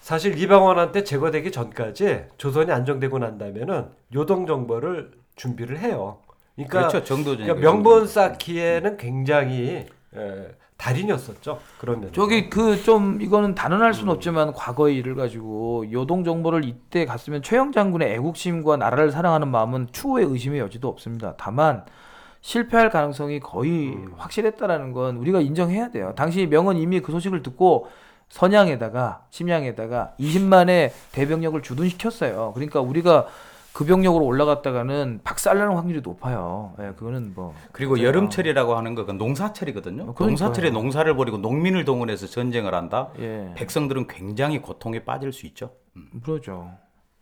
Speaker 3: 사실 이방원한테 제거되기 전까지 조선이 안정되고 난다면은 요동 정보를 준비를 해요. 그러니까,
Speaker 4: 그렇죠.
Speaker 3: 그러니까 명분 쌓기에는 굉장히 예, 달인이었었죠. 그러면
Speaker 2: 저기 그 좀 이거는 단언할 수는 없지만 과거의 일을 가지고 요동 정보를 이때 갔으면 최영 장군의 애국심과 나라를 사랑하는 마음은 추후에 의심의 여지도 없습니다. 다만 실패할 가능성이 거의 확실했다라는 건 우리가 인정해야 돼요. 당시 명은 이미 그 소식을 듣고 선양에다가 심양에다가 20만의 대병력을 주둔시켰어요. 그러니까 우리가 그 병력으로 올라갔다가는 박살나는 확률이 높아요. 예, 그거는 뭐
Speaker 4: 그리고 여름철이라고 하는 거 그건 농사철이거든요.
Speaker 2: 어, 그러니까요.
Speaker 4: 농사철에 농사를 벌이고 농민을 동원해서 전쟁을 한다.
Speaker 2: 예,
Speaker 4: 백성들은 굉장히 고통에 빠질 수 있죠.
Speaker 2: 그러죠.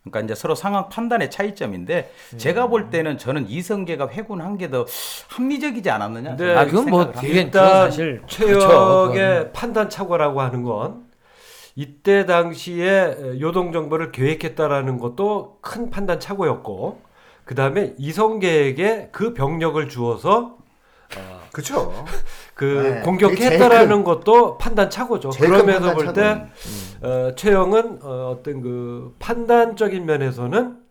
Speaker 4: 그러니까 이제 서로 상황 판단의 차이점인데 제가 볼 때는 저는 이성계가 회군한 게 더 합리적이지 않았느냐.
Speaker 3: 네.
Speaker 2: 아 그건 뭐
Speaker 3: 일단
Speaker 2: 사실
Speaker 3: 최역의
Speaker 2: 그렇죠.
Speaker 3: 판단 착오라고 하는 건 이때 당시에 요동 정보를 계획했다라는 것도 큰 판단 착오였고 그 다음에 이성계에게 그 병력을 주어서
Speaker 1: 그렇죠.
Speaker 3: 그
Speaker 1: 네,
Speaker 3: 공격했다라는 것도 판단 착오죠. 그러면서
Speaker 1: 판단
Speaker 3: 볼때 어, 최영은 어, 어떤 그 판단적인 면에서는 어,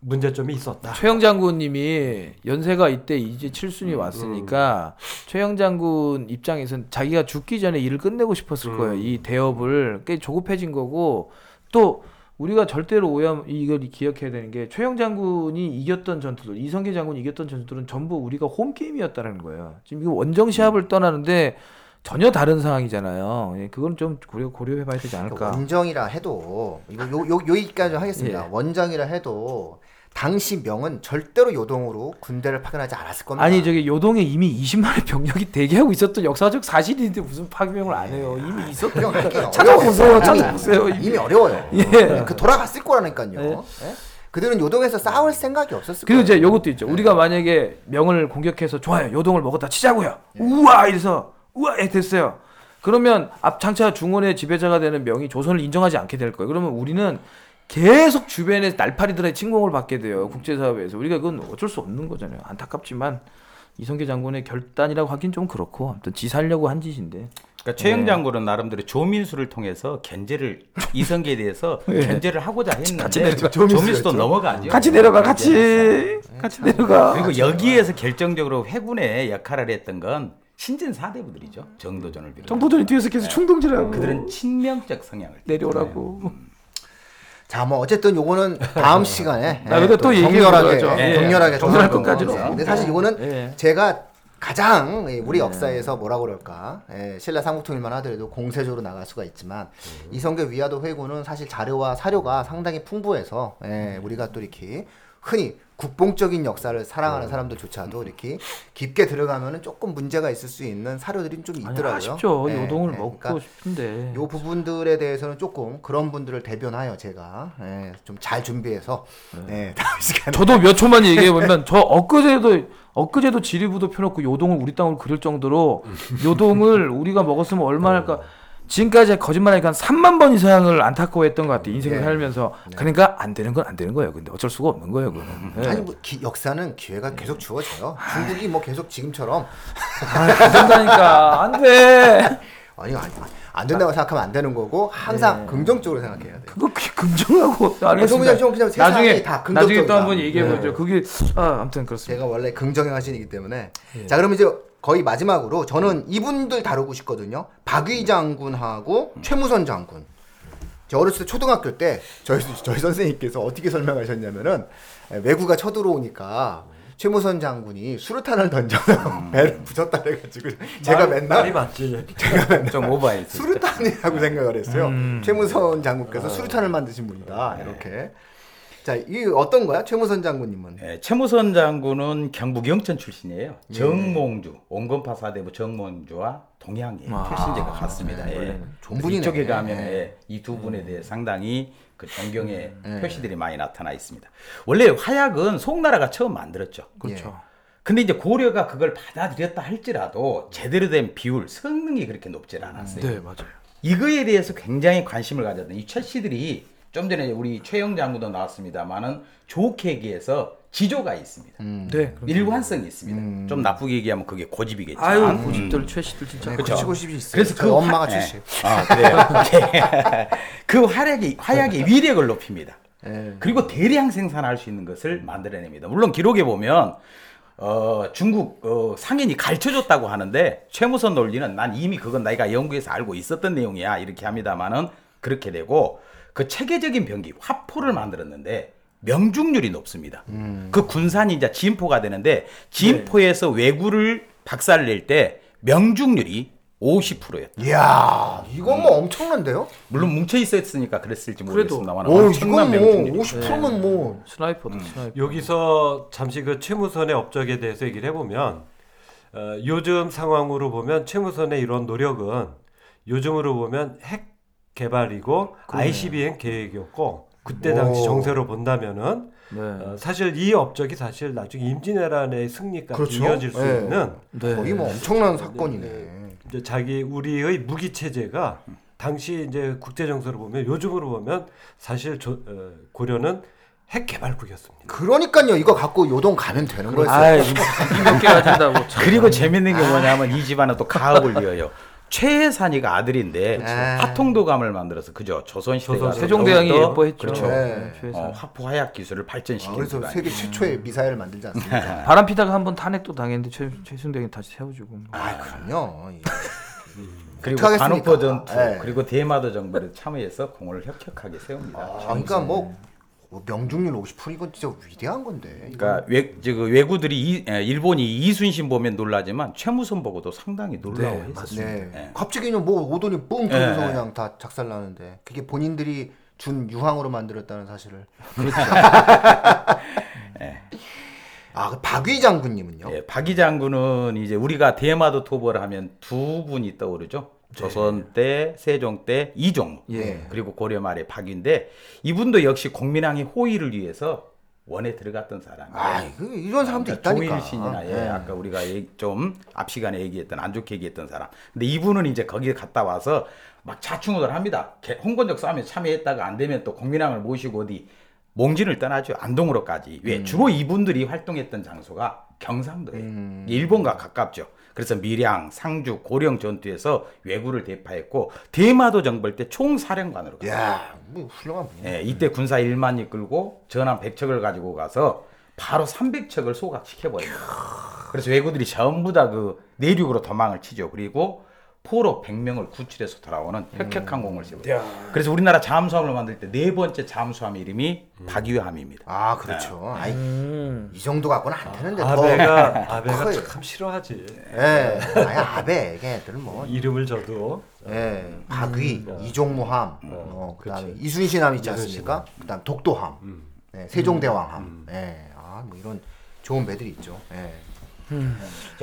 Speaker 3: 문제점이 있었다.
Speaker 2: 최영 장군님이 연세가 이때 이제 칠순이 왔으니까 최영 장군 입장에선 자기가 죽기 전에 일을 끝내고 싶었을
Speaker 3: 음.
Speaker 2: 거예요. 이 대업을 꽤 조급해진 거고 또 우리가 절대로 오염 이걸 기억해야 되는 게 최영 장군이 이겼던 전투들, 이성계 장군이 이겼던 전투들은 전부 우리가 홈 게임이었다는 거예요. 지금 이거 원정 시합을 떠나는데 전혀 다른 상황이잖아요. 예, 그건 좀 고려 고려해봐야 되지 않을까.
Speaker 1: 원정이라 해도 이거 요, 요 여기까지 하겠습니다.
Speaker 2: 예.
Speaker 1: 원정이라 해도 당시 명은 절대로 요동으로 군대를 파견하지 않았을 겁니다.
Speaker 2: 아니 저기 요동에 이미 20만의 병력이 대기하고 있었던 역사적 사실인데 무슨 파병을 안 해요. 이미 있었던
Speaker 1: 파병하기가
Speaker 2: 찾아보세요. 찾아보세요.
Speaker 1: 이미, 어려워요.
Speaker 2: 예.
Speaker 1: 그 돌아갔을 거라니까요.
Speaker 2: 예.
Speaker 1: 예? 그들은 요동에서 싸울 생각이 없었을
Speaker 2: 그리고
Speaker 1: 거예요.
Speaker 2: 이제 요것도 있죠. 우리가 만약에 명을 공격해서 좋아요. 요동을 먹었다 치자고요. 우와 이래서 우와 예, 됐어요. 그러면 앞장차 중원의 지배자가 되는 명이 조선을 인정하지 않게 될 거예요. 그러면 우리는 계속 주변에 날파리들의 침공을 받게 돼요. 국제사회에서. 우리가 그건 어쩔 수 없는 거잖아요. 안타깝지만 이성계 장군의 결단이라고 하긴 좀 그렇고 아무튼 지 살려고 한 짓인데.
Speaker 4: 그러니까 최영 장군은 나름대로 조민수를 통해서 견제를 이성계에 대해서 견제를 하고자 했는데
Speaker 2: 같이 내려가.
Speaker 4: 조민수 도 넘어가죠.
Speaker 2: 같이 내려가 같이 같이 내려가.
Speaker 4: 그리고 여기에서 결정적으로 해군의 역할을 했던 건 신진 사대부들이죠. 정도전을 비롯해.
Speaker 2: 정도전이 뒤에서 계속 충동질하고
Speaker 4: 그들은 친명적 성향을
Speaker 2: 내려오라고.
Speaker 1: 자, 뭐 어쨌든 요거는 다음 시간에
Speaker 2: 아, 근데 또 얘기해
Speaker 1: 격렬하게
Speaker 2: 보자죠.
Speaker 1: 예,
Speaker 2: 예.
Speaker 1: 격렬하게
Speaker 2: 정렬할
Speaker 1: 거고요.
Speaker 2: 없고.
Speaker 1: 근데 사실 이거는
Speaker 2: 예.
Speaker 1: 제가 가장 예, 우리 역사에서 뭐라 그럴까 예, 신라 삼국통일만 하더라도 공세적으로 나갈 수가 있지만 이성계 위화도 회고는 사실 자료와 사료가 상당히 풍부해서 예, 우리가 또 이렇게 흔히 국뽕적인 역사를 사랑하는 사람들조차도 이렇게 깊게 들어가면은 조금 문제가 있을 수 있는 사료들이 좀
Speaker 2: 아니,
Speaker 1: 있더라고요.
Speaker 2: 아쉽죠.
Speaker 1: 예,
Speaker 2: 요동을
Speaker 1: 예,
Speaker 2: 먹고
Speaker 1: 그러니까
Speaker 2: 싶은데.
Speaker 1: 요 부분들에 대해서는 조금 그런 분들을 대변하여 제가 예, 좀잘 준비해서 예, 다음 시간에
Speaker 2: 저도 몇 초만 얘기해 보면 저 엊그제도 엊그제도 지리부도 펴놓고 요동을 우리 땅으로 그릴 정도로 요동을 우리가 먹었으면 얼마나 할까 지금까지 거짓말하니까 한 3만 번 이상을 안타까워했던 것 같아 인생을
Speaker 1: 네.
Speaker 2: 살면서. 그러니까 안 되는 건 안 되는 거예요. 근데 어쩔 수가 없는 거예요 그거는. 예.
Speaker 1: 아니 뭐 기- 역사는 기회가 계속 주어져요. 중국이 뭐 계속 지금처럼.
Speaker 2: 아, 안 된다니까. 안돼.
Speaker 1: 아니 아니 안 된다고 생각하면 안 되는 거고 항상 긍정적으로 생각해야 돼.
Speaker 2: 그거 긍정하고 알겠습니다.
Speaker 1: 좀 그냥 세상이
Speaker 2: 나중에
Speaker 1: 다
Speaker 2: 나중에 또
Speaker 1: 긍정적이다.
Speaker 2: 한번 얘기해 보죠.
Speaker 1: 네.
Speaker 2: 그게 아 아무튼 그렇습니다.
Speaker 1: 제가 원래 긍정의 화신이기 때문에. 자 그러면 이제 거의 마지막으로 저는 이분들 다루고 싶거든요. 박위 장군하고 최무선 장군. 저 어렸을 때 초등학교 때 저희 저희 선생님께서 어떻게 설명하셨냐면은 에, 외구가 쳐들어오니까 최무선 장군이 수류탄을 던져서 배를 부쉈다 그래가지고 제가
Speaker 3: 말이
Speaker 1: 맨날
Speaker 3: 맞지.
Speaker 4: 좀 오버했어요.
Speaker 1: 수류탄이라고 생각을 했어요. 최무선 장군께서 수류탄을 만드신 분이다 이렇게. 자, 이 어떤 거야, 최무선 장군님은?
Speaker 4: 예, 최무선 장군은 경북 영천 출신이에요. 정몽주, 온건파 사대부 정몽주와 동양계
Speaker 2: 아,
Speaker 4: 출신제가 같습니다. 예.
Speaker 1: 좋은
Speaker 4: 그래서
Speaker 1: 분이네.
Speaker 4: 이쪽에 가면
Speaker 1: 예.
Speaker 4: 이 두 분에 대해 상당히 그 존경의 표시들이 많이 나타나 있습니다. 원래 화약은 송나라가 처음 만들었죠.
Speaker 2: 그렇죠
Speaker 4: 근데 이제 고려가 그걸 받아들였다 할지라도 제대로 된 비율, 성능이 그렇게 높질 않았어요.
Speaker 2: 네 맞아요
Speaker 4: 이거에 대해서 굉장히 관심을 가졌던 이 최씨들이 좀 전에 우리 최영 장군도 나왔습니다만은 좋게 얘기해서 지조가 있습니다.
Speaker 2: 네
Speaker 4: 일관성이 있습니다. 좀 나쁘게 얘기하면 그게 고집이겠죠.
Speaker 2: 아유
Speaker 4: 음.
Speaker 2: 고집들 최씨들 진짜
Speaker 1: 네. 고치고 싶이 있어요.
Speaker 4: 그래서 그
Speaker 1: 엄마가
Speaker 4: 화-
Speaker 1: 출신.
Speaker 4: 예. 아, 그래요. 그 화약이 화약의 위력을 높입니다.
Speaker 1: 예.
Speaker 4: 그리고 대량 생산할 수 있는 것을 만들어냅니다. 물론 기록에 보면 어, 중국 어, 상인이 가르쳐줬다고 하는데 최무선 논리는 난 이미 그건 내가 연구에서 알고 있었던 내용이야 이렇게 합니다만은 그렇게 되고 그 체계적인 병기 화포를 만들었는데 명중률이 높습니다. 그 군산이 이제 진포가 되는데 진포에서 외구를 박살낼 때 명중률이 50%였다.
Speaker 1: 이야, 이건 뭐 엄청난데요?
Speaker 4: 물론 뭉쳐 있었으니까 그랬을지
Speaker 2: 그래도,
Speaker 4: 모르겠습니다만
Speaker 1: 오,
Speaker 4: 엄청난
Speaker 1: 이건 뭐
Speaker 4: 명중률이
Speaker 1: 50%면 뭐.
Speaker 2: sniper다 sniper.
Speaker 3: 여기서 잠시 그 최무선의 업적에 대해서 얘기를 해보면 어, 요즘 상황으로 보면 최무선의 이런 노력은 요즘으로 보면 핵 개발이고 ICBM 계획이었고 그때 당시
Speaker 1: 오.
Speaker 3: 정세로 본다면은
Speaker 2: 네.
Speaker 3: 어, 사실 이 업적이 사실 나중에 임진왜란의 승리까지
Speaker 1: 그렇죠.
Speaker 3: 이어질 수
Speaker 1: 네.
Speaker 3: 있는
Speaker 2: 네.
Speaker 1: 거의 뭐 엄청난 사건이네.
Speaker 3: 이제 자기 우리의 무기 체제가 당시 이제 국제 정세로 보면 요즘으로 보면 사실 조, 어, 고려는 핵 개발국이었습니다.
Speaker 1: 그러니까요, 이거 갖고 요동 가면 되는 거였어요.
Speaker 2: 아 이 몇 개 가진다고 참.
Speaker 4: 그리고 재밌는 게 뭐냐면 이 집안은 또 가업을 이어요. 최혜산이가 아들인데
Speaker 1: 아.
Speaker 4: 화통도감을 만들어서 그죠 조선시대가
Speaker 3: 조선-
Speaker 2: 세종대왕이
Speaker 4: 더욱더
Speaker 2: 예뻐했죠
Speaker 4: 그렇죠.
Speaker 1: 네.
Speaker 4: 어, 화포 화약 기술을
Speaker 1: 아,
Speaker 4: 발전시킨
Speaker 1: 그래서
Speaker 4: 집안.
Speaker 1: 세계 최초의 미사일을 만들지 않습니까?
Speaker 2: 바람 피다가 한 번 탄핵도 당했는데 최 최순대이 다시 세워주고.
Speaker 1: 아, 그럼요. 이-
Speaker 4: 그리고? 관우포 전투
Speaker 1: 네.
Speaker 4: 그리고 대마도 정부를 참여해서 공을 혁혁하게 세웁니다.
Speaker 1: 아, 그러니까 뭐뭐 명중률 50% 이건 진짜 위대한 건데.
Speaker 4: 그러니까 외, 저, 그 외구들이 이, 에, 일본이 이순신 보면 놀라지만 최무선 보고도 상당히 놀라워했었어요.
Speaker 1: 네.
Speaker 4: 예.
Speaker 1: 갑자기 그냥 뭐 오더니 뿡 터져서
Speaker 4: 예, 예.
Speaker 1: 그냥 다 작살나는데 그게 본인들이 준 유황으로 만들었다는 사실을. 아, 그 박위 장군님은요?
Speaker 4: 예, 박이 장군은 이제 우리가 대마도 토벌을 하면 두 분이 떠오르죠. 조선 때, 세종 때 이종,
Speaker 1: 예.
Speaker 4: 그리고 고려 말에 박인데 이분도 역시 공민왕의 호의를 위해서 원에 들어갔던 사람이에요.
Speaker 1: 아, 그 이런 사람도 있다니까.
Speaker 4: 조일신이나 예,
Speaker 1: 예.
Speaker 4: 아까 우리가 좀 앞 시간에 얘기했던 안 좋게 얘기했던 사람. 근데 이분은 이제 거기에 갔다 와서 막 자충우돌 합니다. 개- 홍건적 싸움에 참여했다가 안 되면 또 공민왕을 모시고 어디 몽진을 떠나죠. 안동으로까지. 왜 주로 이분들이 활동했던 장소가 경상도예요. 일본과 가깝죠. 그래서 밀양, 상주, 고령 전투에서 왜구를 대파했고 대마도 정벌 때 총사령관으로 갔어요.
Speaker 1: 야, 뭐 훌륭한 분이네.
Speaker 4: 예, 이때 군사 1만이 끌고 전함 100척을 가지고 가서 바로 300척을 소각시켜버립니다. 그래서 왜구들이 전부 다 그 내륙으로 도망을 치죠. 그리고 포로 100명을 구출해서 돌아오는 혁혁항공을 세워요. 그래서 우리나라 잠수함을 만들 때 네 번째 잠수함 이름이 박유함입니다.
Speaker 1: 아, 그렇죠. 아이,
Speaker 2: 음.
Speaker 1: 이 정도 갖고는 안 되는데 더.
Speaker 3: 아베가 아베가
Speaker 1: 커요.
Speaker 3: 참 싫어하지.
Speaker 1: 예. 아니, 아베 걔들은 뭐.
Speaker 3: 이름을 줘도
Speaker 1: 예. 박위, 이종무함, 어, 그다음에 이순신함 있지 않습니까? 그다음 독도함, 예, 세종대왕함. 예. 아, 뭐 이런 좋은 배들이 있죠. 예.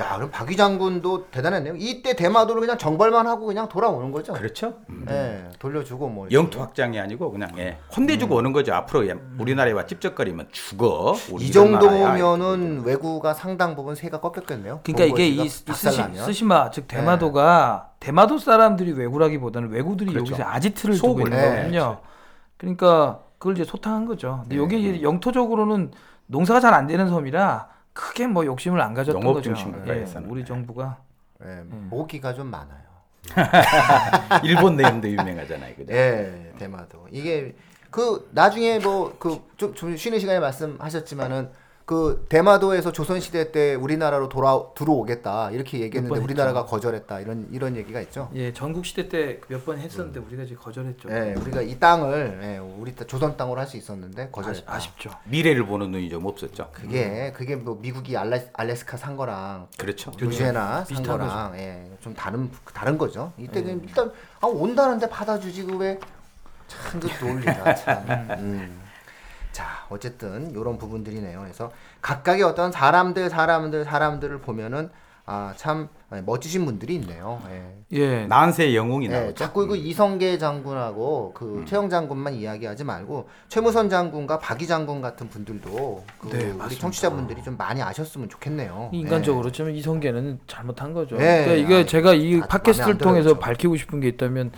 Speaker 1: 야, 그럼 박위 장군도 대단했네요. 이때 대마도를 그냥 정벌만 하고 그냥 돌아오는 거죠.
Speaker 4: 그렇죠?
Speaker 1: 예. 돌려주고 뭐. 이렇게.
Speaker 4: 영토 확장이 아니고 그냥 예, 혼내주고 오는 거죠. 앞으로 예, 우리나라와 찝쩍거리면 죽어. 우리
Speaker 1: 이
Speaker 4: 이런 나라야.
Speaker 1: 정도면은 외구가 상당 부분 세가 꺾였겠네요.
Speaker 2: 그러니까 이게 이, 이 스시. 스시마 즉 대마도가 대마도 사람들이 왜구라기보다는 왜구들이
Speaker 4: 그렇죠.
Speaker 2: 여기서 아지트를
Speaker 4: 속을,
Speaker 2: 두고 있는
Speaker 1: 네,
Speaker 2: 거거든요. 그러니까 그걸 이제 소탕한 거죠. 근데 여기 영토적으로는 농사가 잘 안 되는 섬이라 크게 뭐 욕심을 안 가졌던
Speaker 4: 농업
Speaker 2: 거죠.
Speaker 4: 중심 국가에서는.
Speaker 2: 우리 정부가
Speaker 1: 예, 모기가 좀 많아요.
Speaker 4: 일본 내음도 유명하잖아요. 그죠?
Speaker 1: 예, 대마도. 이게 그 나중에 뭐 그좀 좀 쉬는 시간에 말씀하셨지만은 그 대마도에서 조선 시대 때 우리나라로 돌아 들어오겠다 이렇게 얘기했는데 우리나라가 거절했다 이런 이런 얘기가 있죠.
Speaker 2: 예 전국 시대 때 몇 번 했었는데 우리가 이제 거절했죠.
Speaker 1: 예, 우리가 이 땅을 예, 우리 땅- 조선 땅으로 할 수 있었는데 거절했다.
Speaker 2: 아쉽, 죠
Speaker 4: 미래를 보는 눈이 좀 없었죠.
Speaker 1: 그게 그게 뭐 미국이 알래, 알래스카 산 거랑
Speaker 4: 그렇죠.
Speaker 1: 루지애나 산
Speaker 2: 비슷한
Speaker 1: 거랑 예, 좀 다른 다른 거죠. 이때 는 일단 아 온다는데 받아주지 그왜 참그 논리가 참. 음. 자 어쨌든 이런 부분들이네요. 그래서 각각의 어떤 사람들 사람들 사람들을 보면은 아 참 멋지신 분들이 있네요. 예.
Speaker 2: 예.
Speaker 4: 난세 영웅이
Speaker 1: 예,
Speaker 4: 나오죠.
Speaker 1: 자꾸 그 이성계 장군하고 그 최영 장군만 이야기하지 말고 최무선 장군과 박희 장군 같은 분들도 그
Speaker 2: 네,
Speaker 1: 우리
Speaker 2: 맞습니다.
Speaker 1: 청취자분들이 좀 많이 아셨으면 좋겠네요.
Speaker 2: 인간적으로 좀 이성계는 잘못한 거죠.
Speaker 1: 예.
Speaker 2: 그러니까 이게
Speaker 1: 아,
Speaker 2: 제가 이 팟캐스트를 통해서
Speaker 1: 저.
Speaker 2: 밝히고 싶은 게 있다면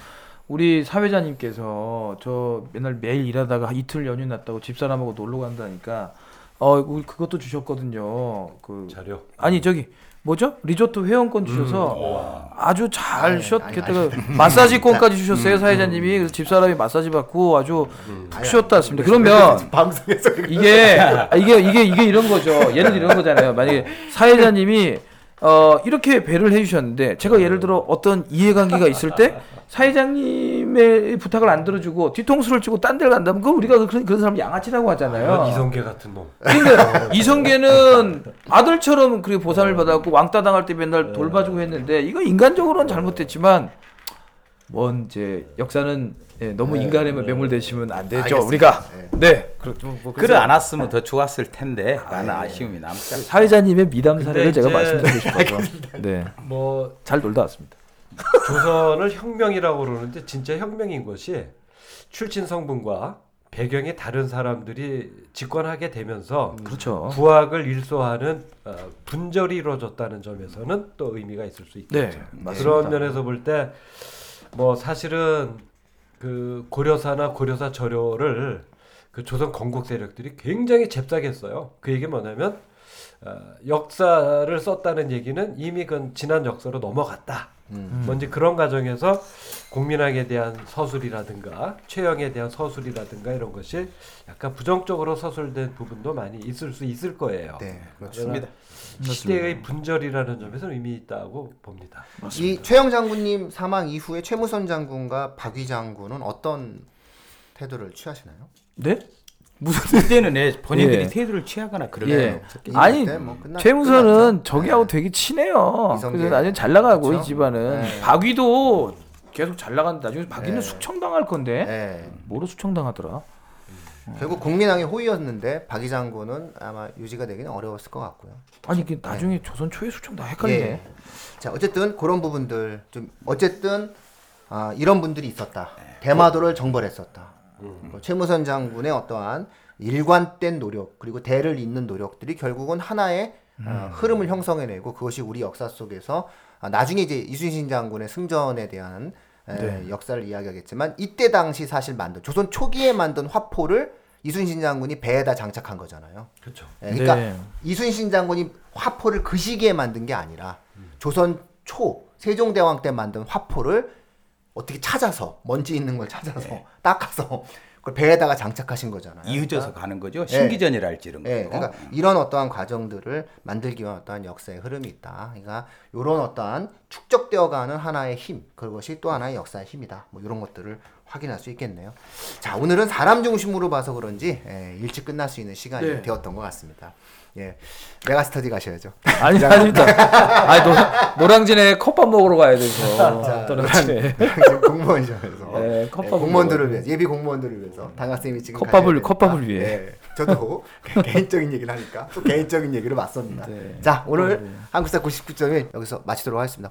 Speaker 2: 우리 사회자님께서 저 맨날 매일 일하다가 이틀 연휴 났다고 집사람하고 놀러 간다니까 어 우리 그것도 주셨거든요. 그
Speaker 3: 자료.
Speaker 2: 아니 저기 뭐죠? 리조트 회원권 주셔서 아주 잘
Speaker 1: 아니,
Speaker 2: 쉬었
Speaker 1: 아니,
Speaker 2: 게다가 마사지권까지 주셨어요 사회자님이 그래서 집사람이 마사지 받고 아주 푹 쉬었다 왔습니다. 그러면
Speaker 1: 방송에서
Speaker 2: 이게 아, 이게 이게 이게 이런 거죠. 예를 들어 이런 거잖아요. 만약에 사회자님이 어 이렇게 배를 해주셨는데 제가 예를 들어 어떤 이해관계가 있을 때 사회자님의 부탁을 안 들어주고 뒤통수를 치고 딴 데를 간다면 그건 우리가 그런 그런 사람 양아치라고 하잖아요.
Speaker 3: 이런 이성계 같은 놈.
Speaker 2: 그러니까 이성계는 아들처럼 그렇게 보상을 받았고 왕따 당할 때 맨날 돌봐주고 했는데 이거 인간적으로는 잘못됐지만 뭔 이제 역사는 예, 너무 인간에 매몰되시면 안 되죠.
Speaker 1: 알겠습니다.
Speaker 2: 우리가 네 그렇죠. 뭐
Speaker 4: 그래 않았으면 더 좋았을 텐데 라는 아쉬움이 남죠.
Speaker 2: 사회자님의 미담 사례를 제가
Speaker 3: 이제-
Speaker 2: 말씀드리고 싶어서 네.
Speaker 3: 뭐
Speaker 2: 잘 놀다 왔습니다.
Speaker 3: 조선을 혁명이라고 그러는데 진짜 혁명인 것이 출신 성분과 배경이 다른 사람들이 집권하게 되면서
Speaker 2: 그렇죠.
Speaker 3: 부학을 일소하는 어, 분절이 이루어졌다는 점에서는 또 의미가 있을 수 있겠죠.
Speaker 2: 네, 맞습니다.
Speaker 3: 그런 면에서 볼 때 뭐 사실은 그 고려사나 고려사 저료를 그 조선 건국 세력들이 굉장히 잽싸겠어요. 그 얘기 뭐냐면 어, 역사를 썼다는 얘기는 이미 그 지난 역사로 넘어갔다.
Speaker 1: 음.
Speaker 3: 뭔지 그런 과정에서 공민왕에 대한 서술이라든가 최영에 대한 서술이라든가 이런 것이 약간 부정적으로 서술된 부분도 많이 있을 수 있을 거예요.
Speaker 1: 네,
Speaker 3: 그렇습니다. 시대의 분절이라는 점에서 의미 있다고 봅니다.
Speaker 1: 이 최영 장군님 사망 이후에 최무선 장군과 박위 장군은 어떤 태도를 취하시나요?
Speaker 2: 네? 무슨
Speaker 4: 그때는 예, 본인들이
Speaker 2: 예.
Speaker 4: 태도를 취하거나 그런
Speaker 2: 예. 아니
Speaker 1: 그때 뭐 끝나-
Speaker 2: 최무선은
Speaker 1: 끝났죠.
Speaker 2: 저기하고
Speaker 1: 네.
Speaker 2: 되게 친해요.
Speaker 1: 이성계.
Speaker 2: 그래서 나중에 잘 나가고
Speaker 1: 그렇죠?
Speaker 2: 이 집안은
Speaker 1: 네.
Speaker 2: 박위도 계속 잘 나간다. 나중에 박위는
Speaker 1: 네.
Speaker 2: 숙청당할 건데
Speaker 1: 예.
Speaker 2: 뭐로 숙청당하더라?
Speaker 1: 결국 국민당의 호의였는데 박 이 장군은 아마 유지가 되기는 어려웠을 것 같고요.
Speaker 2: 아니 이게 나중에 조선 초에 숙청당 헷갈리네.
Speaker 1: 예. 자 어쨌든 그런 부분들 좀 어쨌든 아, 이런 분들이 있었다. 대마도를 정벌했었다. 뭐 최무선 장군의 어떠한 일관된 노력 그리고 대를 잇는 노력들이 결국은 하나의 어, 흐름을 형성해내고 그것이 우리 역사 속에서 아, 나중에 이제 이순신 장군의 승전에 대한 에, 역사를 이야기하겠지만 이때 당시 사실 만든 조선 초기에 만든 화포를 이순신 장군이 배에다 장착한 거잖아요.
Speaker 3: 그렇죠.
Speaker 1: 예, 그러니까
Speaker 2: 네.
Speaker 1: 이순신 장군이 화포를 그 시기에 만든 게 아니라 조선 초 세종대왕 때 만든 화포를 어떻게 찾아서 먼지 있는 걸 찾아서 닦아서 그걸 배에다가 장착하신 거잖아요.
Speaker 4: 이어져서 가는 거죠. 신기전이랄지 이런 거.
Speaker 1: 예, 그러니까 이런 어떠한 과정들을 만들기 위한 어떠한 역사의 흐름이 있다. 그러니까 이런 어떠한 축적되어가는 하나의 힘, 그것이 또 하나의 역사의 힘이다. 뭐 이런 것들을 확인할 수 있겠네요. 자, 오늘은 사람 중심으로 봐서 그런지 예, 일찍 끝날 수 있는 시간이
Speaker 2: 네.
Speaker 1: 되었던 것 같습니다. 예, 메가 스터디 가셔야죠.
Speaker 2: 아니 아닙니다. 아니 노, 노량진에 컵밥 먹으러 가야 돼서 노량진에
Speaker 1: 지금 공무원 시험에서
Speaker 2: 네,
Speaker 1: 예, 공무원들을. 위해서 예비 공무원들을 위해서 당 학생이 지금
Speaker 2: 컵밥을-. 컵밥을 위해.
Speaker 1: 예, 저도 개인적인 얘기를 하니까 또 개인적인 얘기를 맞섭니다.
Speaker 2: 네.
Speaker 1: 자 오늘 한국사 99.1 여기서 마치도록 하겠습니다.